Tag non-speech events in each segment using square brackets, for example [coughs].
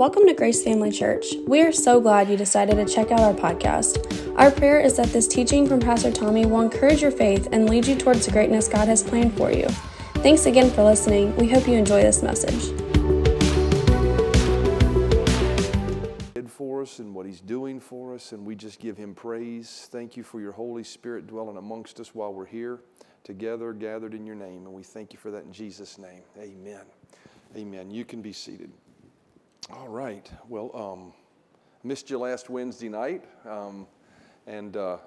Welcome to Grace Family Church. We are so glad you decided to check out our podcast. Our prayer is that this teaching from Pastor Tommy will encourage your faith and lead you towards the greatness God has planned for you. Thanks again for listening. We hope you enjoy this message. For us and what He's doing for us, and we just give Him praise. Thank you for your Holy Spirit dwelling amongst us while we're here together, gathered in your name, and we thank you for that in Jesus' name. Amen. Amen. You can be seated. All right. Well, um, missed you last Wednesday night, um, and uh,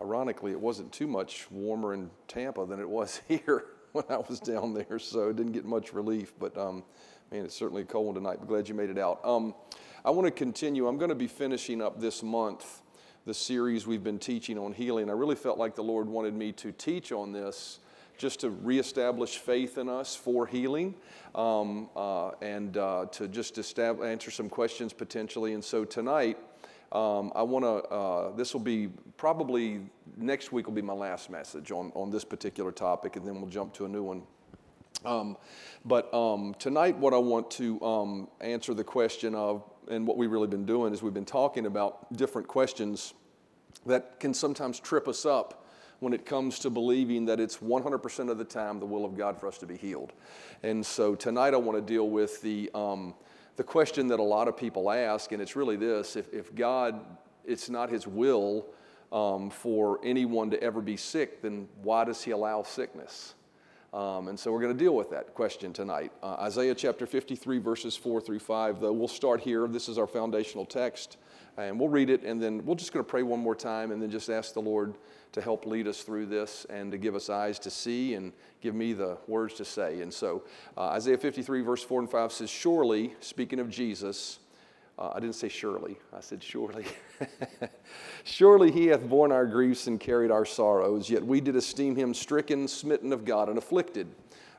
ironically, it wasn't too much warmer in Tampa than it was [laughs] here when I was down there, so it didn't get much relief. But um, man, it's certainly a cold tonight. But glad you made it out. Um, I want to continue. I'm going to be finishing up this month the series we've been teaching on healing. I really felt like the Lord wanted me to teach on this just to reestablish faith in us for healing um, uh, and uh, to just answer some questions potentially. And so tonight, um, I want to, uh, this will be probably next week will be my last message on, on this particular topic, and then we'll jump to a new one. Um, but um, tonight, what I want to um, answer the question of, and what we've really been doing is we've been talking about different questions that can sometimes trip us up when it comes to believing that it's 100% of the time the will of God for us to be healed. And so tonight I want to deal with the, um, the question that a lot of people ask, and it's really this if, if God, it's not His will um, for anyone to ever be sick, then why does He allow sickness? Um, and so we're going to deal with that question tonight. Uh, Isaiah chapter 53, verses 4 through 5. Though we'll start here. This is our foundational text. And we'll read it, and then we're just going to pray one more time and then just ask the Lord to help lead us through this and to give us eyes to see and give me the words to say. And so uh, Isaiah 53, verse 4 and 5 says, Surely, speaking of Jesus, uh, I didn't say surely, I said surely. [laughs] surely he hath borne our griefs and carried our sorrows, yet we did esteem him stricken, smitten of God, and afflicted.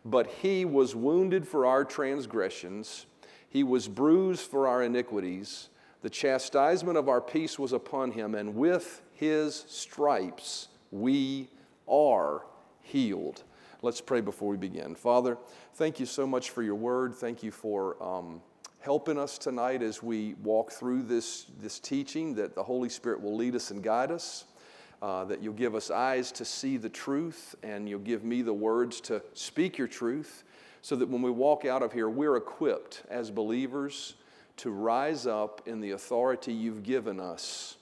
But he was wounded for our transgressions, he was bruised for our iniquities. The chastisement of our peace was upon him, and with his stripes we are healed. Let's pray before we begin. Father, thank you so much for your word. Thank you for um, helping us tonight as we walk through this, this teaching, that the Holy Spirit will lead us and guide us. Uh, that you'll give us eyes to see the truth and you'll give me the words to speak your truth so that when we walk out of here, we're equipped as believers to rise up in the authority you've given us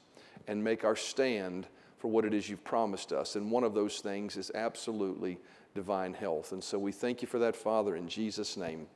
and make our stand for what it is you've promised us. And one of those things is absolutely divine health. And so we thank you for that, Father, in Jesus' name.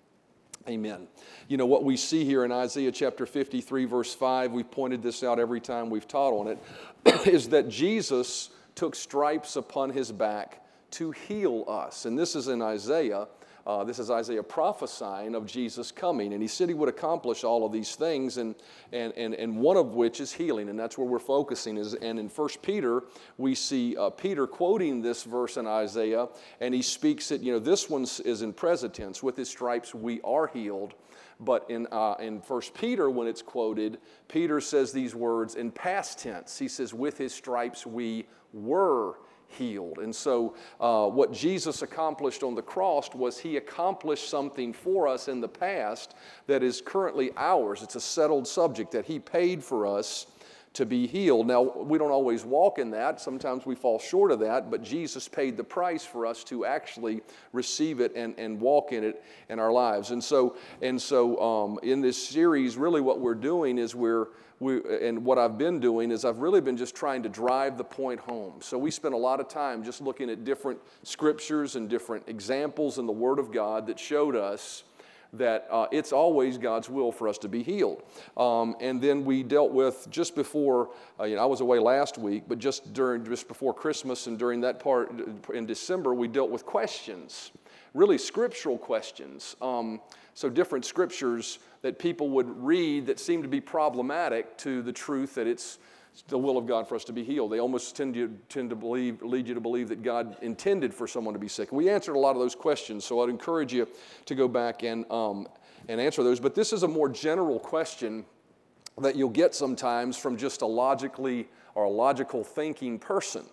Amen. You know, what we see here in Isaiah chapter 53, verse 5, we've pointed this out every time we've taught on it, [clears throat] is that Jesus took stripes upon his back to heal us. And this is in Isaiah uh, this is Isaiah prophesying of Jesus coming, and he said he would accomplish all of these things, and, and, and, and one of which is healing, and that's where we're focusing. Is, and in 1 Peter, we see uh, Peter quoting this verse in Isaiah, and he speaks it, you know, this one is in present tense, with his stripes we are healed. But in, uh, in 1 Peter, when it's quoted, Peter says these words in past tense. He says, With his stripes we were healed. And so, uh, what Jesus accomplished on the cross was he accomplished something for us in the past that is currently ours. It's a settled subject that he paid for us to be healed. Now, we don't always walk in that. Sometimes we fall short of that, but Jesus paid the price for us to actually receive it and, and walk in it in our lives. And so, and so um, in this series, really what we're doing is we're we, and what I've been doing is I've really been just trying to drive the point home. So we spent a lot of time just looking at different scriptures and different examples in the Word of God that showed us that uh, it's always God's will for us to be healed. Um, and then we dealt with just before, uh, you know, I was away last week, but just during just before Christmas and during that part in December, we dealt with questions, really scriptural questions. Um, so different scriptures that people would read that seem to be problematic to the truth that it's the will of God for us to be healed. They almost tend to, tend to believe, lead you to believe that God intended for someone to be sick. We answered a lot of those questions, so I'd encourage you to go back and, um, and answer those. But this is a more general question that you'll get sometimes from just a logically or a logical thinking person.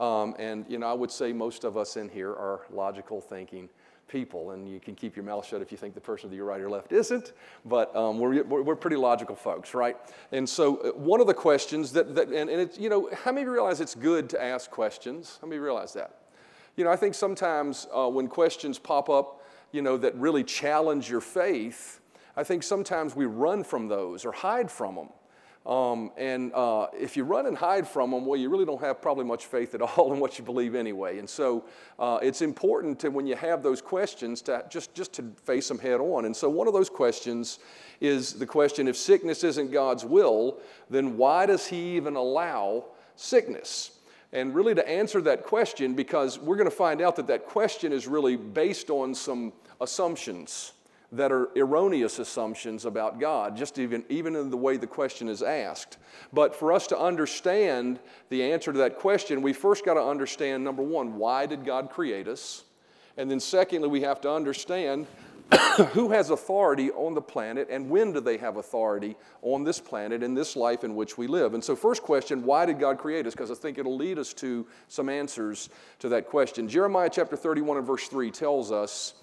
Um, and, you know, I would say most of us in here are logical thinking people, and you can keep your mouth shut if you think the person to your right or left isn't, but um, we're, we're pretty logical folks, right? And so, uh, one of the questions that, that and, and it's, you know, how many realize it's good to ask questions? How many realize that? You know, I think sometimes uh, when questions pop up, you know, that really challenge your faith, I think sometimes we run from those or hide from them. Um, and uh, if you run and hide from them, well, you really don't have probably much faith at [laughs] all in what you believe anyway. And so uh, it's important to, when you have those questions, to just, just to face them head on. And so one of those questions is the question if sickness isn't God's will, then why does He even allow sickness? And really to answer that question, because we're going to find out that that question is really based on some assumptions that are erroneous assumptions about God, just even, even in the way the question is asked. But for us to understand the answer to that question, we first got to understand number one, why did God create us? And then secondly, we have to understand [coughs] who has authority on the planet and when do they have authority on this planet in this life in which we live? And so, first question, why did God create us? Because I think it'll lead us to some answers to that question. Jeremiah chapter 31 and verse 3 tells us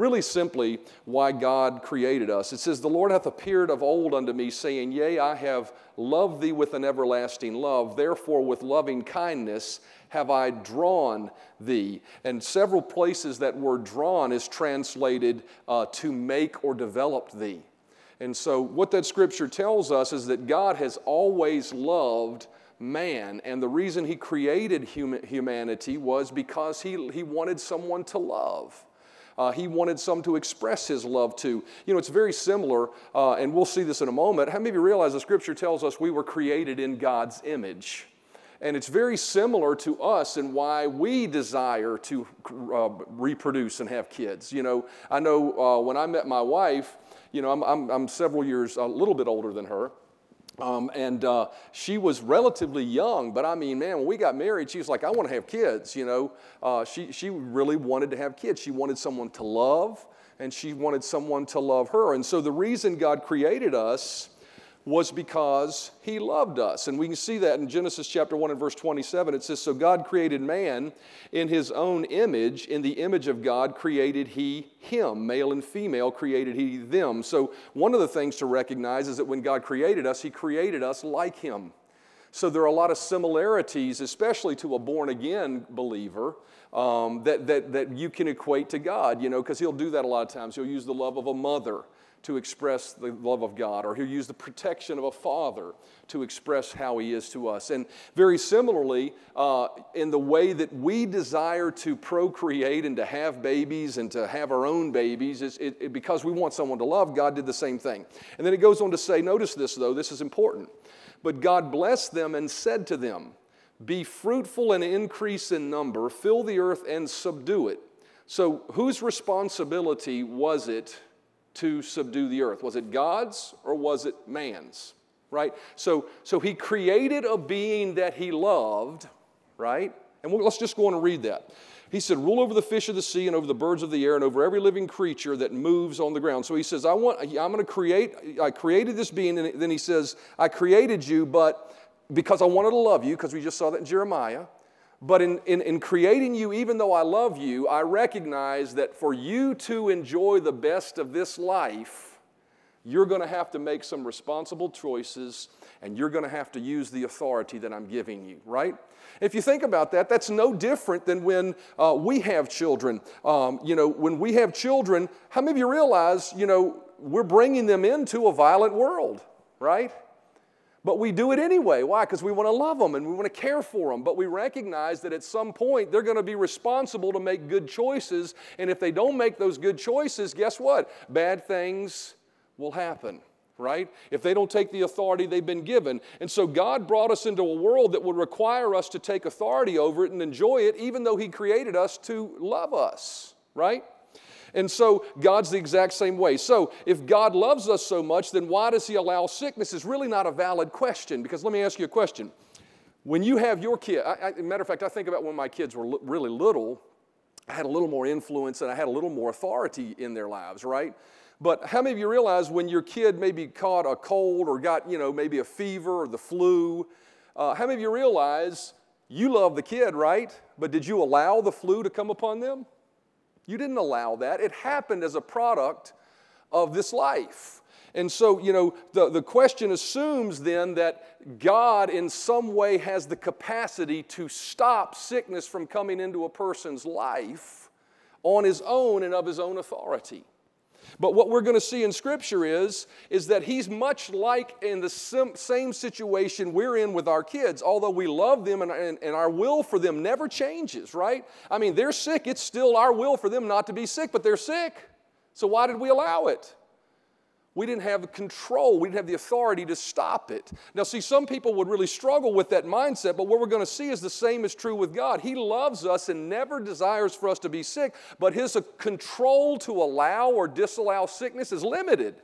really simply why God created us. It says, The Lord hath appeared of old unto me, saying, Yea, I have loved thee with an everlasting love. Therefore, with loving kindness have I drawn thee. And several places that word drawn is translated uh, to make or develop thee. And so, what that scripture tells us is that God has always loved man. And the reason he created human, humanity was because he, he wanted someone to love uh, he wanted some to express his love to. You know, it's very similar, uh, and we'll see this in a moment. How many of you realize the scripture tells us we were created in God's image? And it's very similar to us and why we desire to uh, reproduce and have kids. You know, I know uh, when I met my wife, you know, I'm, I'm, I'm several years, a little bit older than her. Um, and uh, she was relatively young, but I mean, man, when we got married, she was like, I want to have kids, you know. Uh, she, she really wanted to have kids. She wanted someone to love, and she wanted someone to love her. And so the reason God created us was because he loved us. And we can see that in Genesis chapter 1 and verse 27. It says, So God created man in his own image. In the image of God created he him. Male and female created he them. So one of the things to recognize is that when God created us, he created us like him. So there are a lot of similarities, especially to a born again believer, um, that, that, that you can equate to God, you know, because he'll do that a lot of times. He'll use the love of a mother to express the love of God, or he'll use the protection of a father to express how he is to us. And very similarly, uh, in the way that we desire to procreate and to have babies and to have our own babies, it, it, because we want someone to love, God did the same thing. And then it goes on to say, notice this though, this is important. But God blessed them and said to them, Be fruitful and increase in number, fill the earth and subdue it. So, whose responsibility was it to subdue the earth? Was it God's or was it man's? Right? So, so he created a being that he loved, right? And we'll, let's just go on and read that. He said, Rule over the fish of the sea and over the birds of the air and over every living creature that moves on the ground. So he says, I want, I'm going to create, I created this being. And then he says, I created you, but because I wanted to love you, because we just saw that in Jeremiah. But in, in, in, creating you, even though I love you, I recognize that for you to enjoy the best of this life, you're going to have to make some responsible choices and you're going to have to use the authority that I'm giving you, right? If you think about that, that's no different than when uh, we have children. Um, you know, when we have children, how many of you realize, you know, we're bringing them into a violent world, right? But we do it anyway. Why? Because we want to love them and we want to care for them. But we recognize that at some point they're going to be responsible to make good choices. And if they don't make those good choices, guess what? Bad things will happen, right? If they don't take the authority they've been given. And so God brought us into a world that would require us to take authority over it and enjoy it, even though He created us to love us, right? And so God's the exact same way. So if God loves us so much, then why does He allow sickness? Is really not a valid question because let me ask you a question. When you have your kid, I, I, matter of fact, I think about when my kids were really little, I had a little more influence and I had a little more authority in their lives, right? But how many of you realize when your kid maybe caught a cold or got, you know, maybe a fever or the flu? Uh, how many of you realize you love the kid, right? But did you allow the flu to come upon them? You didn't allow that. It happened as a product of this life. And so, you know, the, the question assumes then that God in some way has the capacity to stop sickness from coming into a person's life on his own and of his own authority. But what we're going to see in Scripture is, is that he's much like in the same situation we're in with our kids, although we love them and, and, and, our will for them never changes, right? I mean, they're sick, it's still our will for them not to be sick, but they're sick. So why did we allow it? We didn't have control. We didn't have the authority to stop it. Now, see, some people would really struggle with that mindset, but what we're going to see is the same is true with God. He loves us and never desires for us to be sick, but His control to allow or disallow sickness is limited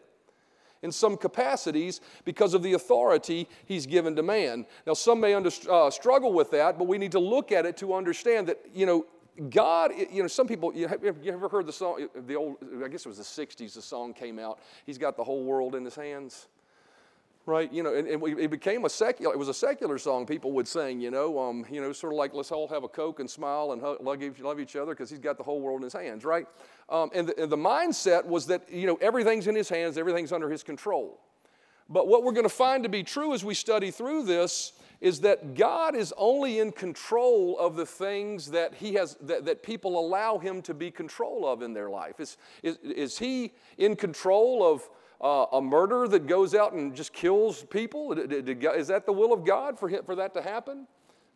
in some capacities because of the authority he's given to man. Now, some may under, uh, struggle with that, but we need to look at it to understand that, you know, God, you know, some people, you, have, you ever heard the song, the old, I guess it was the 60s, the song came out, He's got the whole world in His hands? Right, you know, and, and it became a secular. It was a secular song people would sing. You know, um, you know, sort of like let's all have a coke and smile and hug, love each other because he's got the whole world in his hands, right? Um, and, the, and the mindset was that you know everything's in his hands, everything's under his control. But what we're going to find to be true as we study through this is that God is only in control of the things that he has that, that people allow him to be control of in their life. Is, is, is he in control of uh, a murder that goes out and just kills people? Is that the will of God for, him, for that to happen?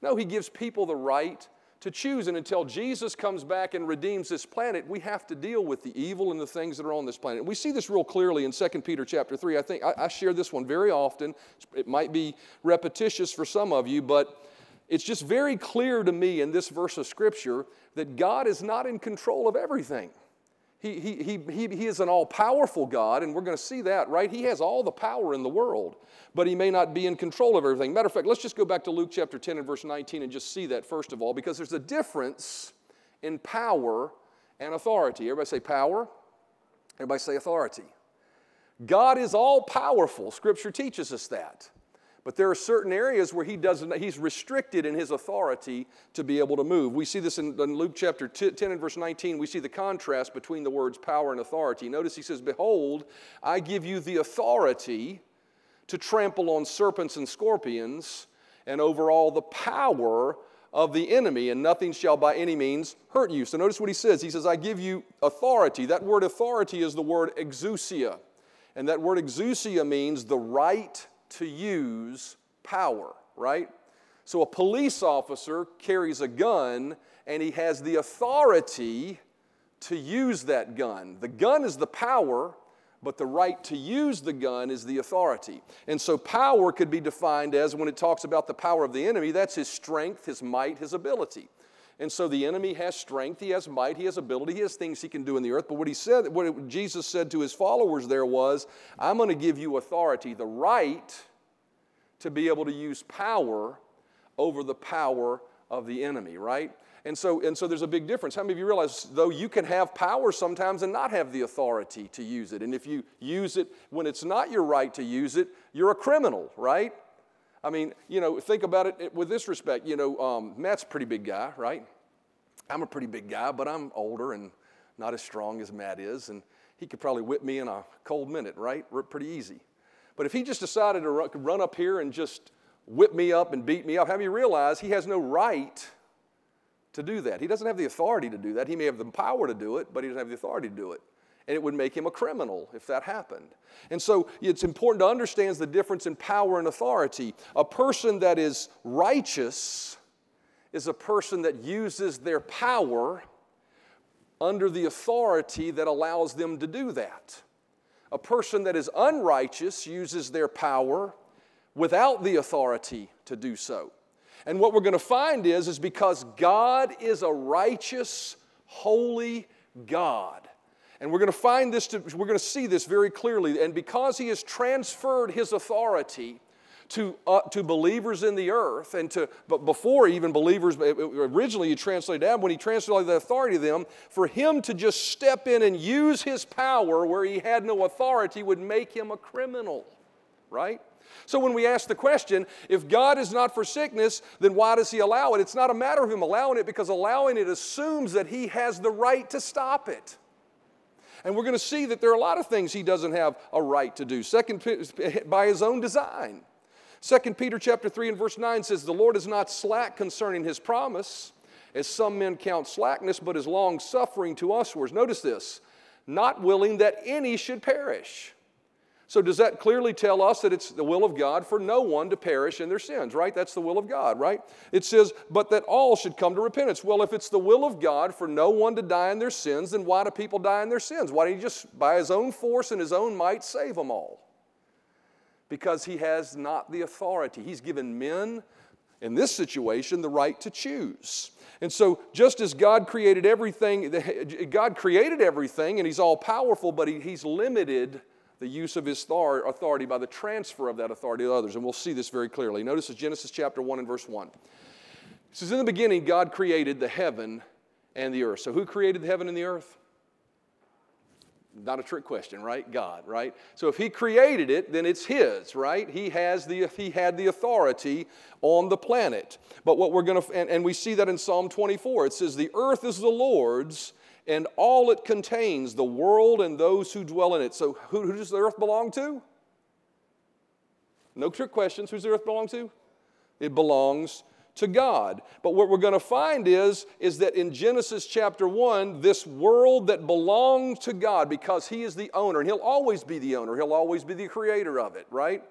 No, he gives people the right to choose. And until Jesus comes back and redeems this planet, we have to deal with the evil and the things that are on this planet. We see this real clearly in 2 Peter chapter 3. I think I, I share this one very often. It might be repetitious for some of you, but it's just very clear to me in this verse of Scripture that God is not in control of everything. He, he, he, he, is an all powerful God, and we're going to see that, right? He has all the power in the world, but he may not be in control of everything. Matter of fact, let's just go back to Luke chapter 10 and verse 19 and just see that first of all, because there's a difference in power and authority. Everybody say power, everybody say authority. God is all powerful. Scripture teaches us that. But there are certain areas where he doesn't, he's restricted in his authority to be able to move. We see this in, in, Luke chapter 10 and verse 19. We see the contrast between the words power and authority. Notice he says, Behold, I give you the authority to trample on serpents and scorpions and over all the power of the enemy, and nothing shall by any means hurt you. So notice what he says. He says, I give you authority. That word authority is the word exousia. And that word exousia means the right to use power, right? So a police officer carries a gun and he has the authority to use that gun. The gun is the power, but the right to use the gun is the authority. And so power could be defined as when it talks about the power of the enemy, that's his strength, his might, his ability. And so the enemy has strength, he has might, he has ability, he has things he can do in the earth. But what he said, what Jesus said to his followers there was, I'm going to give you authority, the right to be able to use power over the power of the enemy, right? And so, and so there's a big difference. How many of you realize, though, you can have power sometimes and not have the authority to use it? And if you use it when it's not your right to use it, you're a criminal, right? I mean, you know, think about it with this respect. You know, um, Matt's a pretty big guy, right? I'm a pretty big guy, but I'm older and not as strong as Matt is, and he could probably whip me in a cold minute, right? Pretty easy. But if he just decided to run up here and just whip me up and beat me up, have you realize he has no right to do that? He doesn't have the authority to do that. He may have the power to do it, but he doesn't have the authority to do it and it would make him a criminal if that happened. And so it's important to understand the difference in power and authority. A person that is righteous is a person that uses their power under the authority that allows them to do that. A person that is unrighteous uses their power without the authority to do so. And what we're going to find is is because God is a righteous, holy God and we're going to find this, to, we're going to see this very clearly. And because he has transferred his authority to, uh, to believers in the earth, and to, but before even believers, originally he translated that, when he translated the authority to them, for him to just step in and use his power where he had no authority would make him a criminal. right? So when we ask the question, if God is not for sickness, then why does He allow it? It's not a matter of Him allowing it because allowing it assumes that He has the right to stop it. And we're going to see that there are a lot of things He doesn't have a right to do. Second, by His own design. 2 Peter chapter 3 and verse 9 says, The Lord is not slack concerning his promise, as some men count slackness, but is long suffering to uswards. Notice this, not willing that any should perish. So, does that clearly tell us that it's the will of God for no one to perish in their sins, right? That's the will of God, right? It says, but that all should come to repentance. Well, if it's the will of God for no one to die in their sins, then why do people die in their sins? Why don't he just, by his own force and his own might, save them all? because he has not the authority. He's given men, in this situation, the right to choose. And so, just as God created everything, God created everything and He's all powerful, but he, He's limited the use of His authority by the transfer of that authority to others. And we'll see this very clearly. Notice Genesis chapter 1 and verse 1. It says, In the beginning, God created the heaven and the earth. So, who created the heaven and the earth? not a trick question, right? God, right? So if he created it, then it's his, right? He has the he had the authority on the planet. But what we're to and, and we see that in Psalm 24. It says the earth is the Lord's and all it contains, the world and those who dwell in it. So who, who does the earth belong to? No trick questions. Who's the earth belong to? It belongs to God. But what we're going to find is, is that in Genesis chapter 1, this world that belongs to God because He is the owner, and He'll always be the owner, He'll always be the creator of it, right?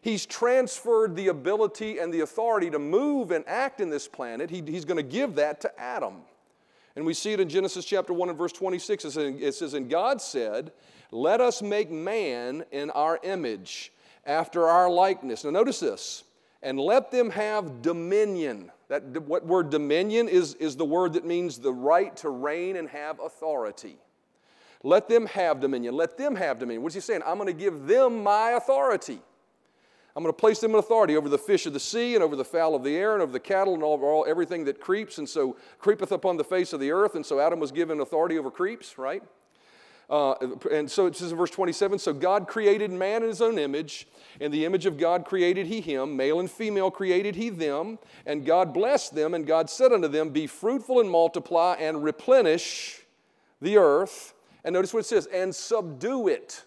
He's transferred the ability and the authority to move and act in this planet. He, he's going to give that to Adam. And we see it in Genesis chapter 1 and verse 26. It says, it says, And God said, Let us make man in our image, after our likeness. Now, notice this and let them have dominion. That what word dominion is, is the word that means the right to reign and have authority. Let them have dominion. Let them have dominion. What's he saying? I'm going to give them my authority. I'm going to place them in authority over the fish of the sea and over the fowl of the air and over the cattle and all, all everything that creeps and so creepeth upon the face of the earth. And so Adam was given authority over creeps, right? Uh, and so it says in verse 27 So God created man in his own image. In the image of God created he him. Male and female created he them. And God blessed them. And God said unto them, Be fruitful and multiply and replenish the earth. And notice what it says, and subdue it.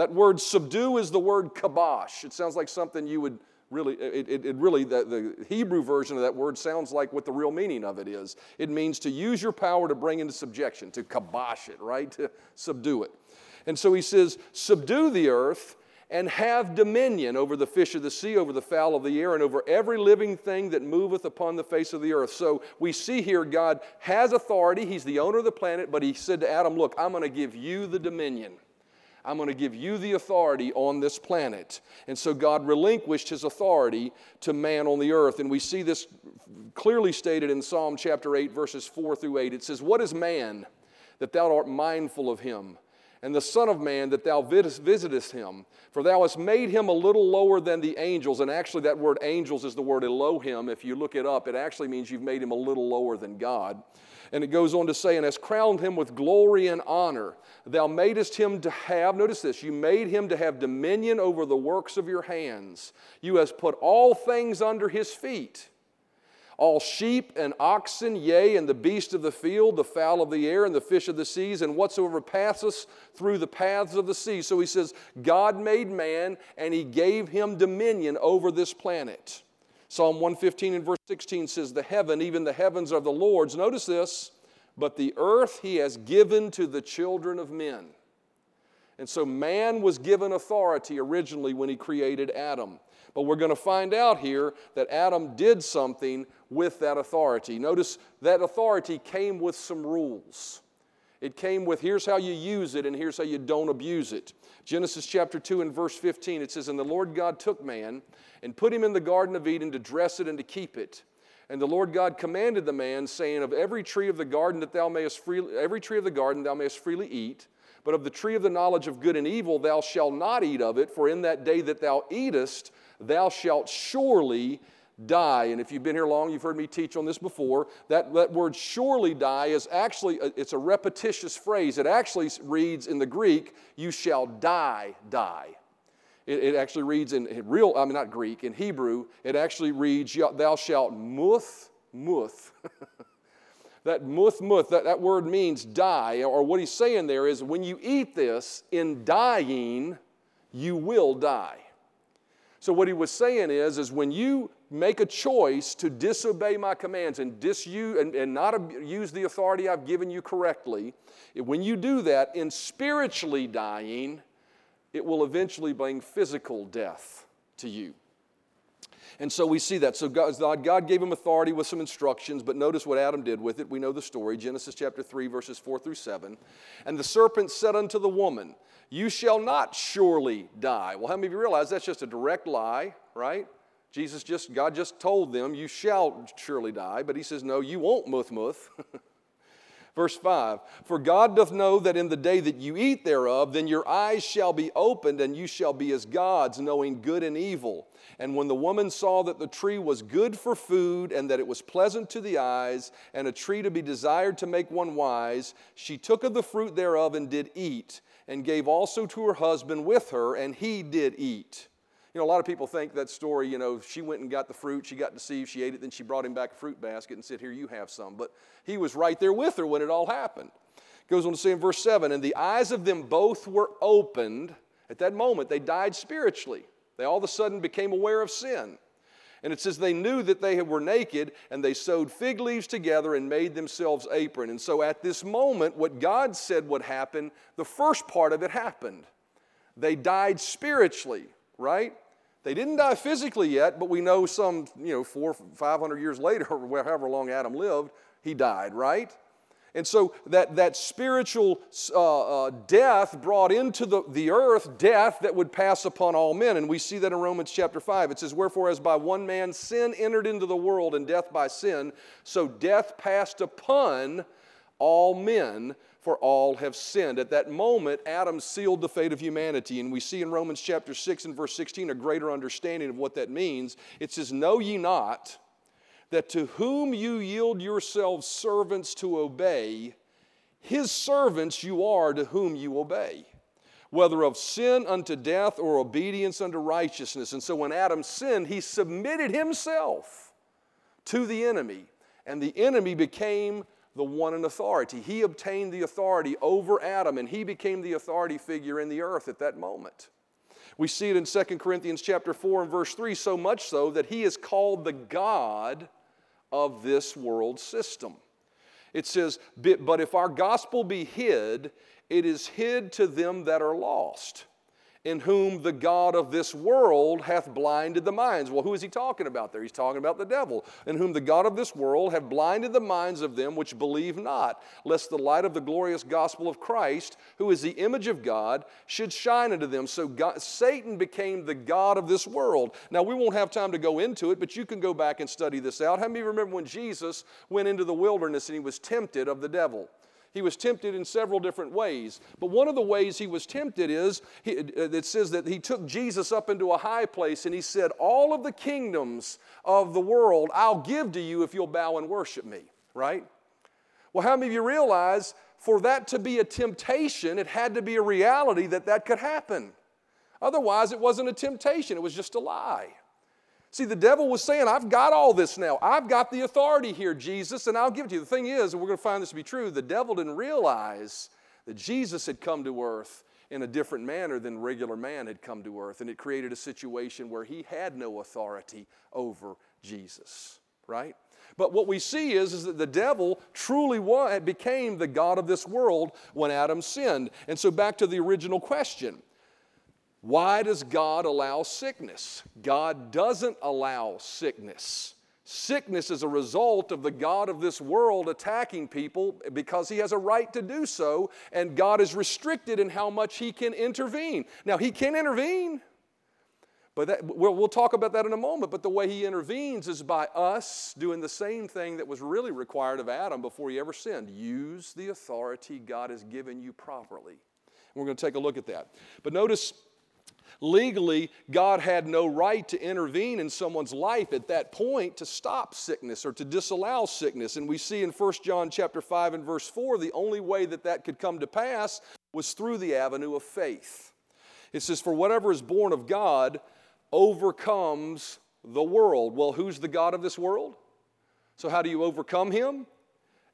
That word subdue is the word kabosh. It sounds like something you would really, it, it, it really, the, the, Hebrew version of that word sounds like what the real meaning of it is. It means to use your power to bring into subjection, to kibosh it, right? To subdue it. And so he says, subdue the earth and have dominion over the fish of the sea, over the fowl of the air, and over every living thing that moveth upon the face of the earth. So we see here God has authority. He's the owner of the planet, but he said to Adam, Look, I'm going to give you the dominion. I'm going to give you the authority on this planet. And so God relinquished his authority to man on the earth. And we see this clearly stated in Psalm chapter 8, verses 4 through 8. It says, What is man that thou art mindful of him? And the Son of Man that thou visitest him. For thou hast made him a little lower than the angels. And actually, that word angels is the word Elohim. If you look it up, it actually means you've made him a little lower than God. And it goes on to say, and has crowned him with glory and honor. Thou madest him to have, notice this, you made him to have dominion over the works of your hands. You hast put all things under his feet. All sheep and oxen, yea, and the beast of the field, the fowl of the air, and the fish of the seas, and whatsoever passeth through the paths of the sea. So he says, God made man, and he gave him dominion over this planet. Psalm 115 and verse 16 says, The heaven, even the heavens are the Lord's. Notice this, but the earth he has given to the children of men. And so man was given authority originally when he created Adam. But we're going to find out here that Adam did something with that authority. Notice that authority came with some rules. It came with here's how you use it and here's how you don't abuse it. Genesis chapter 2 and verse 15, it says, And the Lord God took man and put him in the Garden of Eden to dress it and to keep it. And the Lord God commanded the man, saying, Of every tree of the garden that thou mayest freely, every tree of the garden thou mayest freely eat, but of the tree of the knowledge of good and evil thou shalt not eat of it, for in that day that thou eatest, thou shalt surely die. And if you've been here long, you've heard me teach on this before. That, that word surely die is actually, a, it's a repetitious phrase. It actually reads in the Greek, you shall die, die. it, it actually reads in real, I mean, not Greek, in Hebrew, it actually reads, Thou shalt muth, muth. [laughs] that muth, muth, that, that word means die. Or what he's saying there is when you eat this, in dying, you will die. So what he was saying is, is when you make a choice to disobey my commands and disuse and, and not use the authority I've given you correctly, when you do that in spiritually dying, it will eventually bring physical death to you. And so we see that. So God, God gave him authority with some instructions, but notice what Adam did with it. We know the story Genesis chapter 3, verses 4 through 7. And the serpent said unto the woman, You shall not surely die. Well, how many of you realize that's just a direct lie, right? Jesus just, God just told them, You shall surely die. But he says, No, you won't, muth muth. [laughs] Verse 5 For God doth know that in the day that you eat thereof, then your eyes shall be opened, and you shall be as gods, knowing good and evil. And when the woman saw that the tree was good for food, and that it was pleasant to the eyes, and a tree to be desired to make one wise, she took of the fruit thereof and did eat, and gave also to her husband with her, and he did eat. You know, a lot of people think that story, you know, she went and got the fruit, she got deceived, she ate it, then she brought him back a fruit basket and said, Here, you have some. But he was right there with her when it all happened. Goes on to say in verse 7 And the eyes of them both were opened. At that moment, they died spiritually. They all of a sudden became aware of sin. And it says they knew that they were naked and they sewed fig leaves together and made themselves apron. And so at this moment, what God said would happen, the first part of it happened. They died spiritually right? They didn't die physically yet, but we know some, you know, four, 500 years later, [laughs] or however long Adam lived, he died, right? And so that, that spiritual uh, uh, death brought into the, the earth death that would pass upon all men. And we see that in Romans chapter 5. It says, Wherefore, as by one man sin entered into the world, and death by sin, so death passed upon all men for all have sinned. At that moment, Adam sealed the fate of humanity. And we see in Romans chapter 6 and verse 16 a greater understanding of what that means. It says, Know ye not that to whom you yield yourselves servants to obey, his servants you are to whom you obey, whether of sin unto death or obedience unto righteousness. And so when Adam sinned, he submitted himself to the enemy, and the enemy became the one in authority. He obtained the authority over Adam, and he became the authority figure in the earth at that moment. We see it in 2 Corinthians chapter 4 and verse 3, so much so that he is called the God of this world system. It says, But if our gospel be hid, it is hid to them that are lost in whom the God of this world hath blinded the minds. Well, who is he talking about there? He's talking about the devil, in whom the God of this world hath blinded the minds of them which believe not, lest the light of the glorious gospel of Christ, who is the image of God, should shine unto them. So God, Satan became the God of this world. Now, we won't have time to go into it, but you can go back and study this out. How many remember when Jesus went into the wilderness and he was tempted of the devil? He was tempted in several different ways. But one of the ways he was tempted is he, uh, it says that he took Jesus up into a high place and he said, All of the kingdoms of the world I'll give to you if you'll bow and worship me, right? Well, how many of you realize for that to be a temptation, it had to be a reality that that could happen? Otherwise, it wasn't a temptation, it was just a lie. See, the devil was saying, I've got all this now. I've got the authority here, Jesus, and I'll give it to you. The thing is, and we're going to find this to be true, the devil didn't realize that Jesus had come to earth in a different manner than regular man had come to earth. And it created a situation where he had no authority over Jesus, right? But what we see is, is that the devil truly was, became the God of this world when Adam sinned. And so back to the original question why does God allow sickness? God doesn't allow sickness. Sickness is a result of the God of this world attacking people because he has a right to do so, and God is restricted in how much he can intervene. Now, he can intervene, but that, we'll, we'll talk about that in a moment. But the way he intervenes is by us doing the same thing that was really required of Adam before he ever sinned use the authority God has given you properly. And we're going to take a look at that. But notice Legally, God had no right to intervene in someone's life at that point to stop sickness or to disallow sickness. And we see in 1 John chapter 5 and verse 4, the only way that that could come to pass was through the avenue of faith. It says, For whatever is born of God overcomes the world. Well, who's the God of this world? So, how do you overcome him?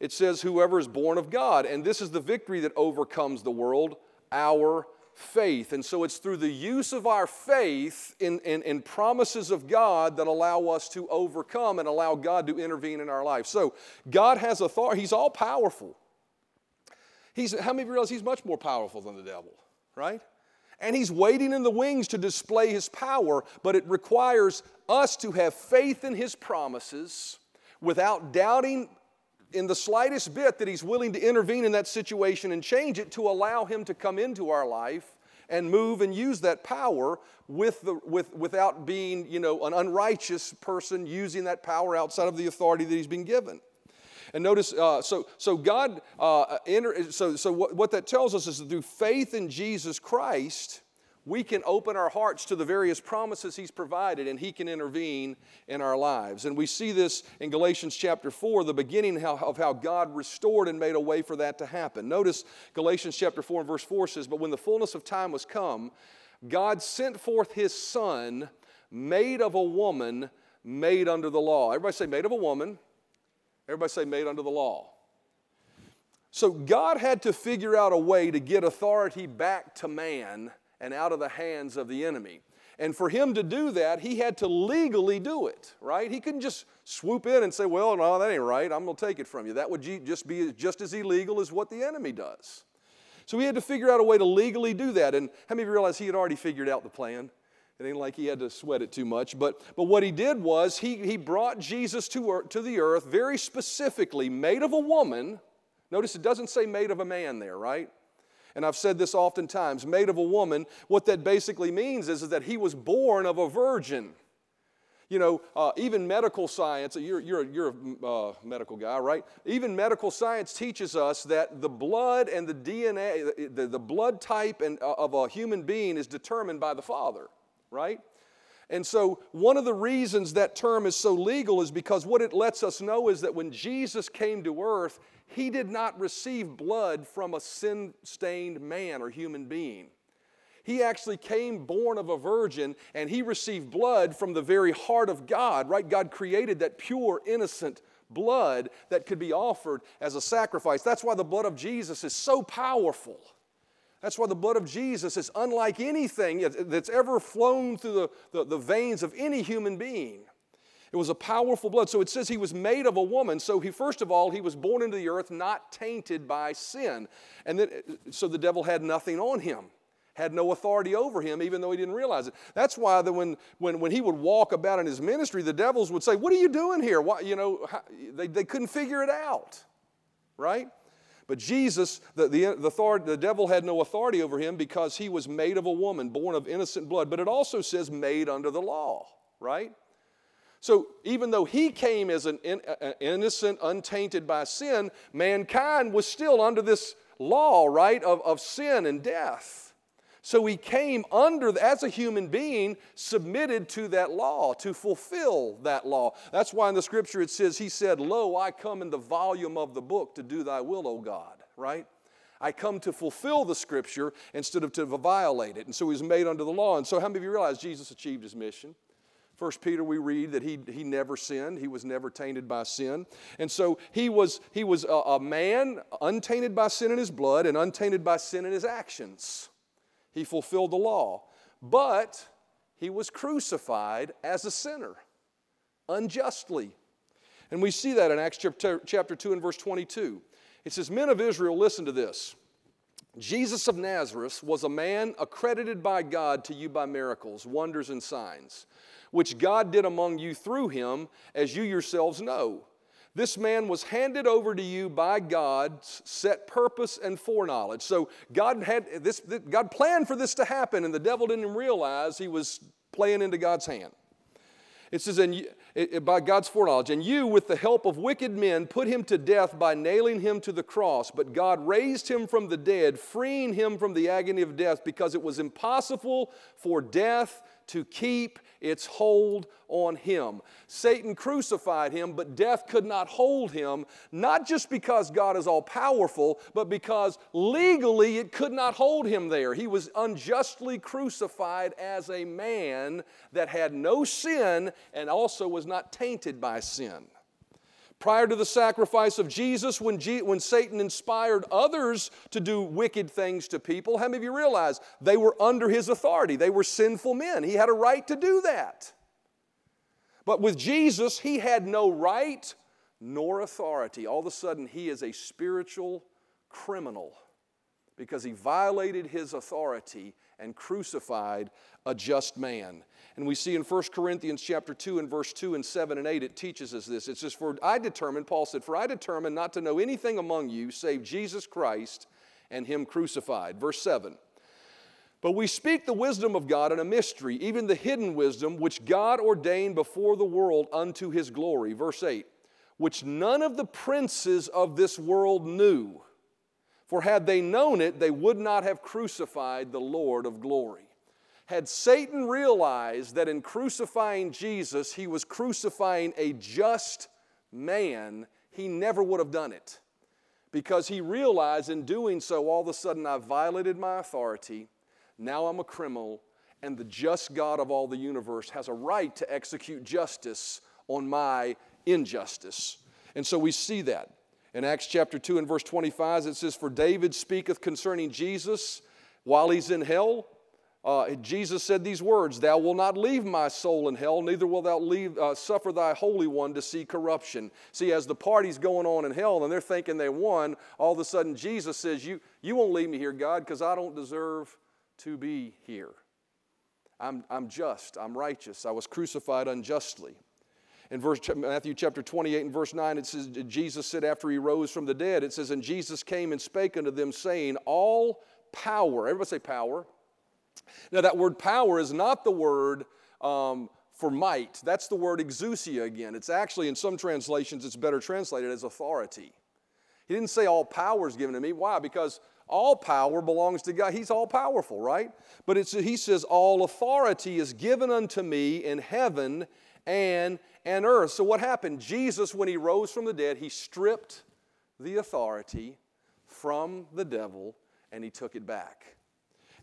It says, Whoever is born of God. And this is the victory that overcomes the world, our faith. And so it's through the use of our faith in, in, in, promises of God that allow us to overcome and allow God to intervene in our life. So God has authority, He's all powerful. He's, how many of you realize He's much more powerful than the devil, right? And He's waiting in the wings to display His power, but it requires us to have faith in His promises without doubting in the slightest bit that He's willing to intervene in that situation and change it to allow Him to come into our life and move and use that power with the, with, without being you know, an unrighteous person using that power outside of the authority that He's been given. And notice, uh, so, so God, uh, enter, so, so what, what that tells us is that through faith in Jesus Christ, we can open our hearts to the various promises He's provided and He can intervene in our lives. And we see this in Galatians chapter 4, the beginning of how God restored and made a way for that to happen. Notice Galatians chapter 4 and verse 4 says, But when the fullness of time was come, God sent forth His Son, made of a woman, made under the law. Everybody say, made of a woman. Everybody say, made under the law. So God had to figure out a way to get authority back to man and out of the hands of the enemy. And for him to do that, he had to legally do it, right? He couldn't just swoop in and say, Well, no, that ain't right. I'm going to take it from you. That would just be just as illegal as what the enemy does. So he had to figure out a way to legally do that. And how many of you realize he had already figured out the plan? It ain't like he had to sweat it too much. But, but what he did was he, he brought Jesus to, to the earth very specifically, made of a woman. Notice it doesn't say made of a man there, right? And I've said this oftentimes, made of a woman, what that basically means is, is that he was born of a virgin. You know, uh, even medical science, you're, you're, you're a uh, medical guy, right? Even medical science teaches us that the blood and the DNA, the, the blood type and, uh, of a human being is determined by the father, right? And so, one of the reasons that term is so legal is because what it lets us know is that when Jesus came to earth, he did not receive blood from a sin stained man or human being. He actually came born of a virgin and he received blood from the very heart of God, right? God created that pure, innocent blood that could be offered as a sacrifice. That's why the blood of Jesus is so powerful. That's why the blood of Jesus is unlike anything that's ever flown through the, the, the, veins of any human being. It was a powerful blood. So it says he was made of a woman. So he, first of all, he was born into the earth not tainted by sin. And then, so the devil had nothing on him, had no authority over him, even though he didn't realize it. That's why when, when, when he would walk about in his ministry, the devils would say, What are you doing here? Why, you know, they, they couldn't figure it out, right? But Jesus, the, the, the, authority, the devil had no authority over him because he was made of a woman, born of innocent blood. But it also says made under the law, right? So even though he came as an in, innocent, untainted by sin, mankind was still under this law, right, of, of sin and death. So he came under, as a human being, submitted to that law, to fulfill that law. That's why in the scripture it says, He said, Lo, I come in the volume of the book to do thy will, O God, right? I come to fulfill the scripture instead of to violate it. And so he was made under the law. And so, how many of you realize Jesus achieved his mission? First Peter, we read that he, he never sinned. He was never tainted by sin. And so he was, he was a, a man untainted by sin in his blood and untainted by sin in his actions. He fulfilled the law. But he was crucified as a sinner, unjustly. And we see that in Acts chapter 2 and verse 22. It says, Men of Israel, listen to this. Jesus of Nazareth was a man accredited by God to you by miracles, wonders, and signs, which God did among you through him, as you yourselves know. This man was handed over to you by God's set purpose and foreknowledge. So God had this, God planned for this to happen, and the devil didn't realize he was playing into God's hand. It says, and by God's foreknowledge, and you, with the help of wicked men, put him to death by nailing him to the cross. But God raised him from the dead, freeing him from the agony of death, because it was impossible for death to keep its hold on him. Satan crucified him, but death could not hold him, not just because God is all powerful, but because legally it could not hold him there. He was unjustly crucified as a man that had no sin and also was not tainted by sin. Prior to the sacrifice of Jesus, when, when Satan inspired others to do wicked things to people, how many of you realize they were under his authority? They were sinful men. He had a right to do that. But with Jesus, he had no right nor authority. All of a sudden, he is a spiritual criminal because he violated his authority and crucified a just man. And we see in 1 Corinthians chapter 2 and verse 2 and 7 and 8, it teaches us this. It says, For I determined, Paul said, For I determined not to know anything among you save Jesus Christ and him crucified. Verse 7. But we speak the wisdom of God in a mystery, even the hidden wisdom which God ordained before the world unto his glory. Verse 8. Which none of the princes of this world knew. For had they known it, they would not have crucified the Lord of glory. Had Satan realized that in crucifying Jesus, he was crucifying a just man, he never would have done it. Because he realized in doing so, all of a sudden, I violated my authority. Now I'm a criminal, and the just God of all the universe has a right to execute justice on my injustice. And so we see that. In Acts chapter 2 and verse 25, it says, For David speaketh concerning Jesus while he's in hell uh, Jesus said these words Thou wilt not leave my soul in hell, neither wilt thou leave, uh, suffer thy Holy One to see corruption. See, as the party's going on in hell and they're thinking they won, all of a sudden Jesus says, You, you won't leave me here, God, because I don't deserve to be here. I'm, I'm just, I'm righteous. I was crucified unjustly. In verse, Matthew chapter 28 and verse 9, it says, Jesus said after he rose from the dead, it says, And Jesus came and spake unto them, saying, All power, everybody say power now, that word power is not the word um, for might. That's the word exousia again. It's actually, in some translations, it's better translated as authority. He didn't say all power is given to me. Why? Because all power belongs to God. He's all powerful, right? But he says, All authority is given unto me in heaven and, and earth. So, what happened? Jesus, when he rose from the dead, he stripped the authority from the devil and he took it back.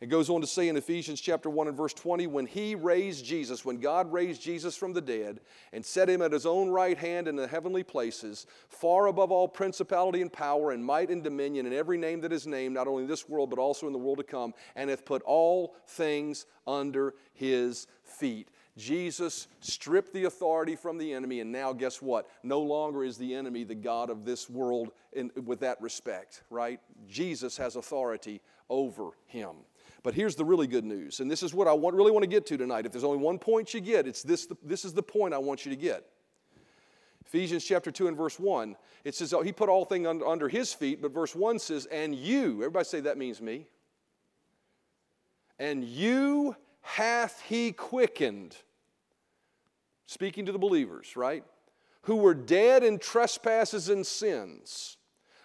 It goes on to say in Ephesians chapter 1 and verse 20, when he raised Jesus, when God raised Jesus from the dead and set him at his own right hand in the heavenly places, far above all principality and power and might and dominion and every name that is named, not only in this world but also in the world to come, and hath put all things under his feet. Jesus stripped the authority from the enemy, and now guess what? No longer is the enemy the God of this world in, with that respect, right? Jesus has authority over him. But here's the really good news, and this is what I want, really want to get to tonight. If there's only one point you get, it's this, this is the point I want you to get. Ephesians chapter 2 and verse 1, it says, oh, He put all things under, under His feet, but verse 1 says, And you, everybody say that means me. And you hath He quickened. Speaking to the believers, right? Who were dead in trespasses and sins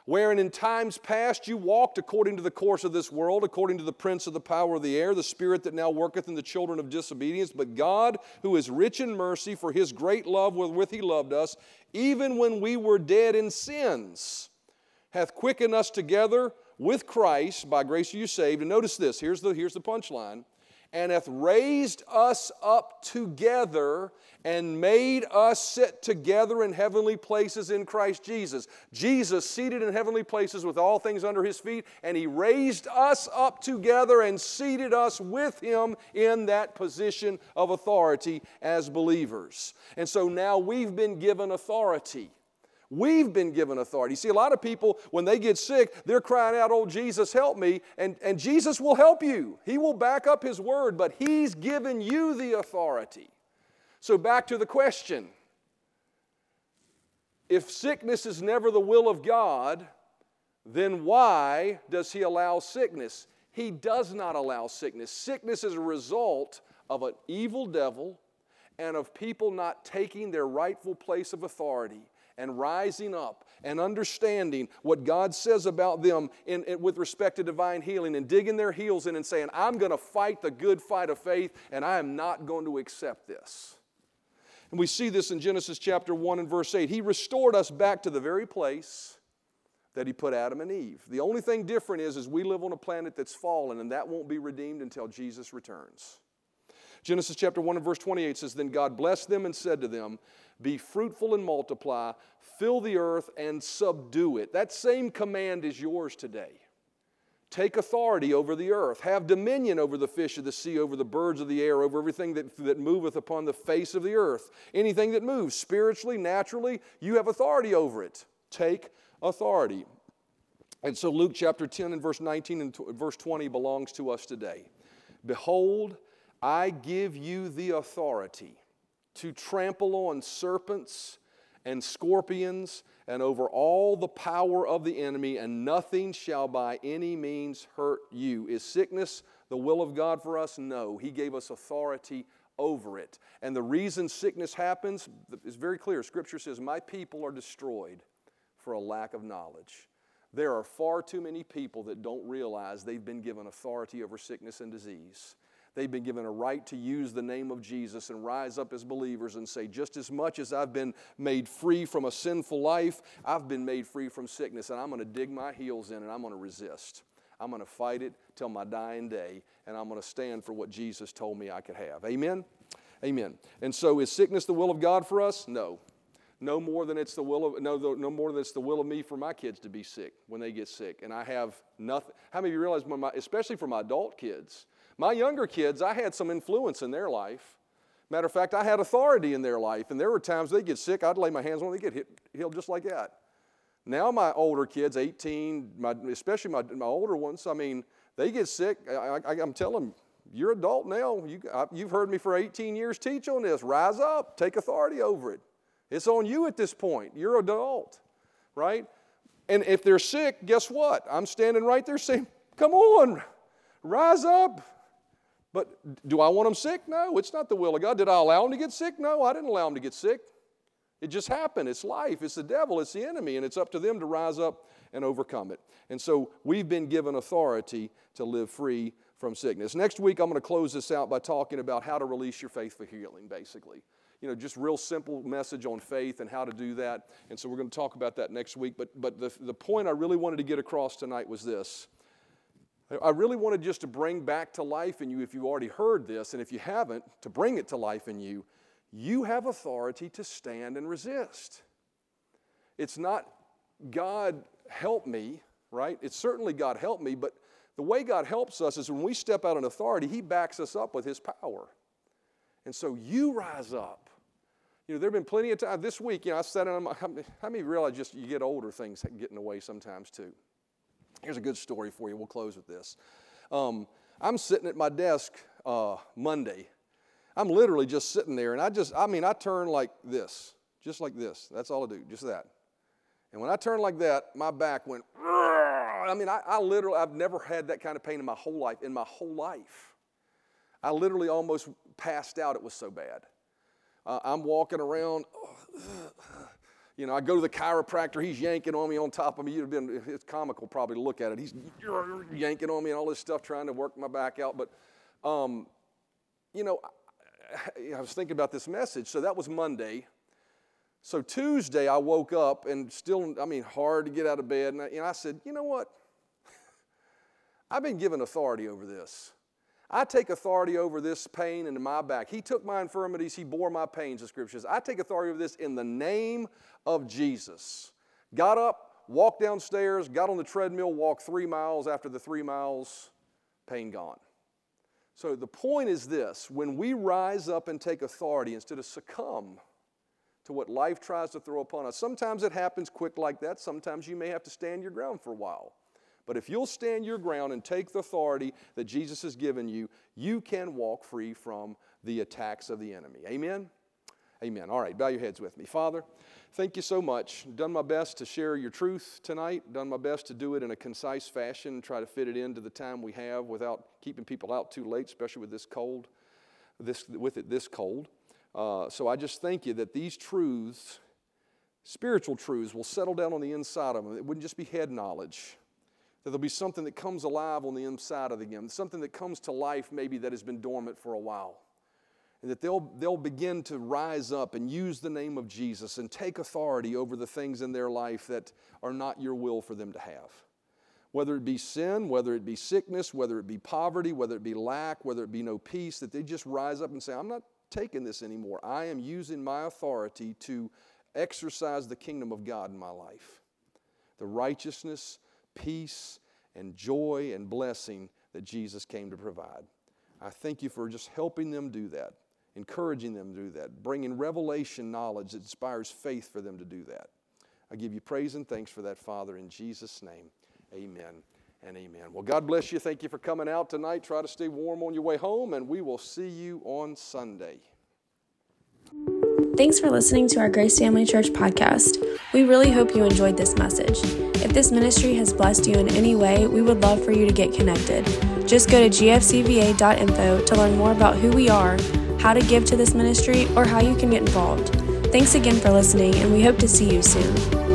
wherein in times past you walked according to the course of this world, according to the prince of the power of the air, the spirit that now worketh in the children of disobedience. But God, who is rich in mercy, for his great love wherewith he loved us, even when we were dead in sins, hath quickened us together with Christ. By grace are you saved. And notice this here's the, here's the punchline and hath raised us up together and made us sit together in heavenly places in Christ Jesus. Jesus seated in heavenly places with all things under his feet, and he raised us up together and seated us with him in that position of authority as believers. And so now we've been given authority. We've been given authority. See, a lot of people, when they get sick, they're crying out, Oh, Jesus, help me. And, and Jesus will help you. He will back up His word, but He's given you the authority. So, back to the question if sickness is never the will of God, then why does He allow sickness? He does not allow sickness. Sickness is a result of an evil devil and of people not taking their rightful place of authority and rising up and understanding what God says about them in, in, with respect to divine healing and digging their heels in and saying, I'm going to fight the good fight of faith and I am not going to accept this. And we see this in Genesis chapter 1 and verse 8. He restored us back to the very place that he put Adam and Eve. The only thing different is, is we live on a planet that's fallen, and that won't be redeemed until Jesus returns. Genesis chapter 1 and verse 28 says, Then God blessed them and said to them, Be fruitful and multiply, fill the earth and subdue it. That same command is yours today. Take authority over the earth. Have dominion over the fish of the sea, over the birds of the air, over everything that, that moveth upon the face of the earth. Anything that moves, spiritually, naturally, you have authority over it. Take authority. And so Luke chapter 10 and verse 19 and verse 20 belongs to us today. Behold, I give you the authority to trample on serpents and scorpions and over all the power of the enemy, and nothing shall by any means hurt you. Is sickness the will of God for us? No. He gave us authority over it. And the reason sickness happens is very clear. Scripture says, My people are destroyed for a lack of knowledge. There are far too many people that don't realize they've been given authority over sickness and disease. They've been given a right to use the name of Jesus and rise up as believers and say, just as much as I've been made free from a sinful life, I've been made free from sickness, and I'm going to dig my heels in and I'm going to resist. I'm going to fight it till my dying day, and I'm going to stand for what Jesus told me I could have. Amen? Amen. And so, is sickness the will of God for us? No. No more than it's the will of no, no more than it's the will of me for my kids to be sick when they get sick, and I have nothing. How many of you realize, my, especially for my adult kids, my younger kids, I had some influence in their life. Matter of fact, I had authority in their life, and there were times they get sick, I'd lay my hands on them, they get hit, healed just like that. Now my older kids, 18, my, especially my, my older ones, I mean, they get sick. I, am telling them, you're adult now. You, I, you've heard me for 18 years teach on this. Rise up, take authority over it. It's on you at this point. You're adult, right? And if they're sick, guess what? I'm standing right there saying, come on, rise up, but do I want them sick? No, it's not the will of God. Did I allow them to get sick? No, I didn't allow them to get sick. It just happened. It's life. It's the devil. It's the enemy. And it's up to them to rise up and overcome it. And so we've been given authority to live free from sickness. Next week, I'm going to close this out by talking about how to release your faith for healing, basically. You know, just real simple message on faith and how to do that. And so we're going to talk about that next week. But, but the, the point I really wanted to get across tonight was this I really wanted just to bring back to life in you, if you already heard this, and if you haven't, to bring it to life in you, you have authority to stand and resist. It's not God help me, right? It's certainly God help me, but the way God helps us is when we step out in authority, He backs us up with His power. And so you rise up. You know, there have been plenty of times this week, you know, I sat on my, how many realize just you get older, things get in the way sometimes too? Here's a good story for you. We'll close with this. Um, I'm sitting at my desk uh, Monday. I'm literally just sitting there, and I just, I mean, I turn like this, just like this. That's all I do, just that. And when I turned like that, my back went, I mean, I, I literally, I've never had that kind of pain in my whole life. In my whole life. I literally almost passed out. It was so bad. Uh, I'm walking around. You know, I go to the chiropractor, he's yanking on me on top of me. You'd have been, it's comical probably to look at it. He's yanking on me and all this stuff, trying to work my back out. But, um, you know, I, I was thinking about this message. So that was Monday. So Tuesday, I woke up and still, I mean, hard to get out of bed. And I, and I said, you know what? [laughs] I've been given authority over this. I take authority over this pain in my back. He took my infirmities, He bore my pains, the scriptures. I take authority over this in the name of Jesus. Got up, walked downstairs, got on the treadmill, walked three miles. After the three miles, pain gone. So the point is this when we rise up and take authority instead of succumb to what life tries to throw upon us, sometimes it happens quick like that. Sometimes you may have to stand your ground for a while. But if you'll stand your ground and take the authority that Jesus has given you, you can walk free from the attacks of the enemy. Amen? Amen. All right, bow your heads with me. Father, thank you so much. Done my best to share your truth tonight. Done my best to do it in a concise fashion, try to fit it into the time we have without keeping people out too late, especially with this cold, this, with it this cold. Uh, so I just thank you that these truths spiritual truths will settle down on the inside of them. It wouldn't just be head knowledge. That there'll be something that comes alive on the inside of them, something that comes to life maybe that has been dormant for a while. And that they'll, they'll begin to rise up and use the name of Jesus and take authority over the things in their life that are not your will for them to have. Whether it be sin, whether it be sickness, whether it be poverty, whether it be lack, whether it be no peace, that they just rise up and say, I'm not taking this anymore. I am using my authority to exercise the kingdom of God in my life. The righteousness, peace, and joy and blessing that Jesus came to provide. I thank you for just helping them do that, encouraging them to do that, bringing revelation knowledge that inspires faith for them to do that. I give you praise and thanks for that, Father, in Jesus' name. Amen and amen. Well, God bless you. Thank you for coming out tonight. Try to stay warm on your way home, and we will see you on Sunday. Thanks for listening to our Grace Family Church podcast. We really hope you enjoyed this message. If this ministry has blessed you in any way, we would love for you to get connected. Just go to gfcva.info to learn more about who we are, how to give to this ministry, or how you can get involved. Thanks again for listening, and we hope to see you soon.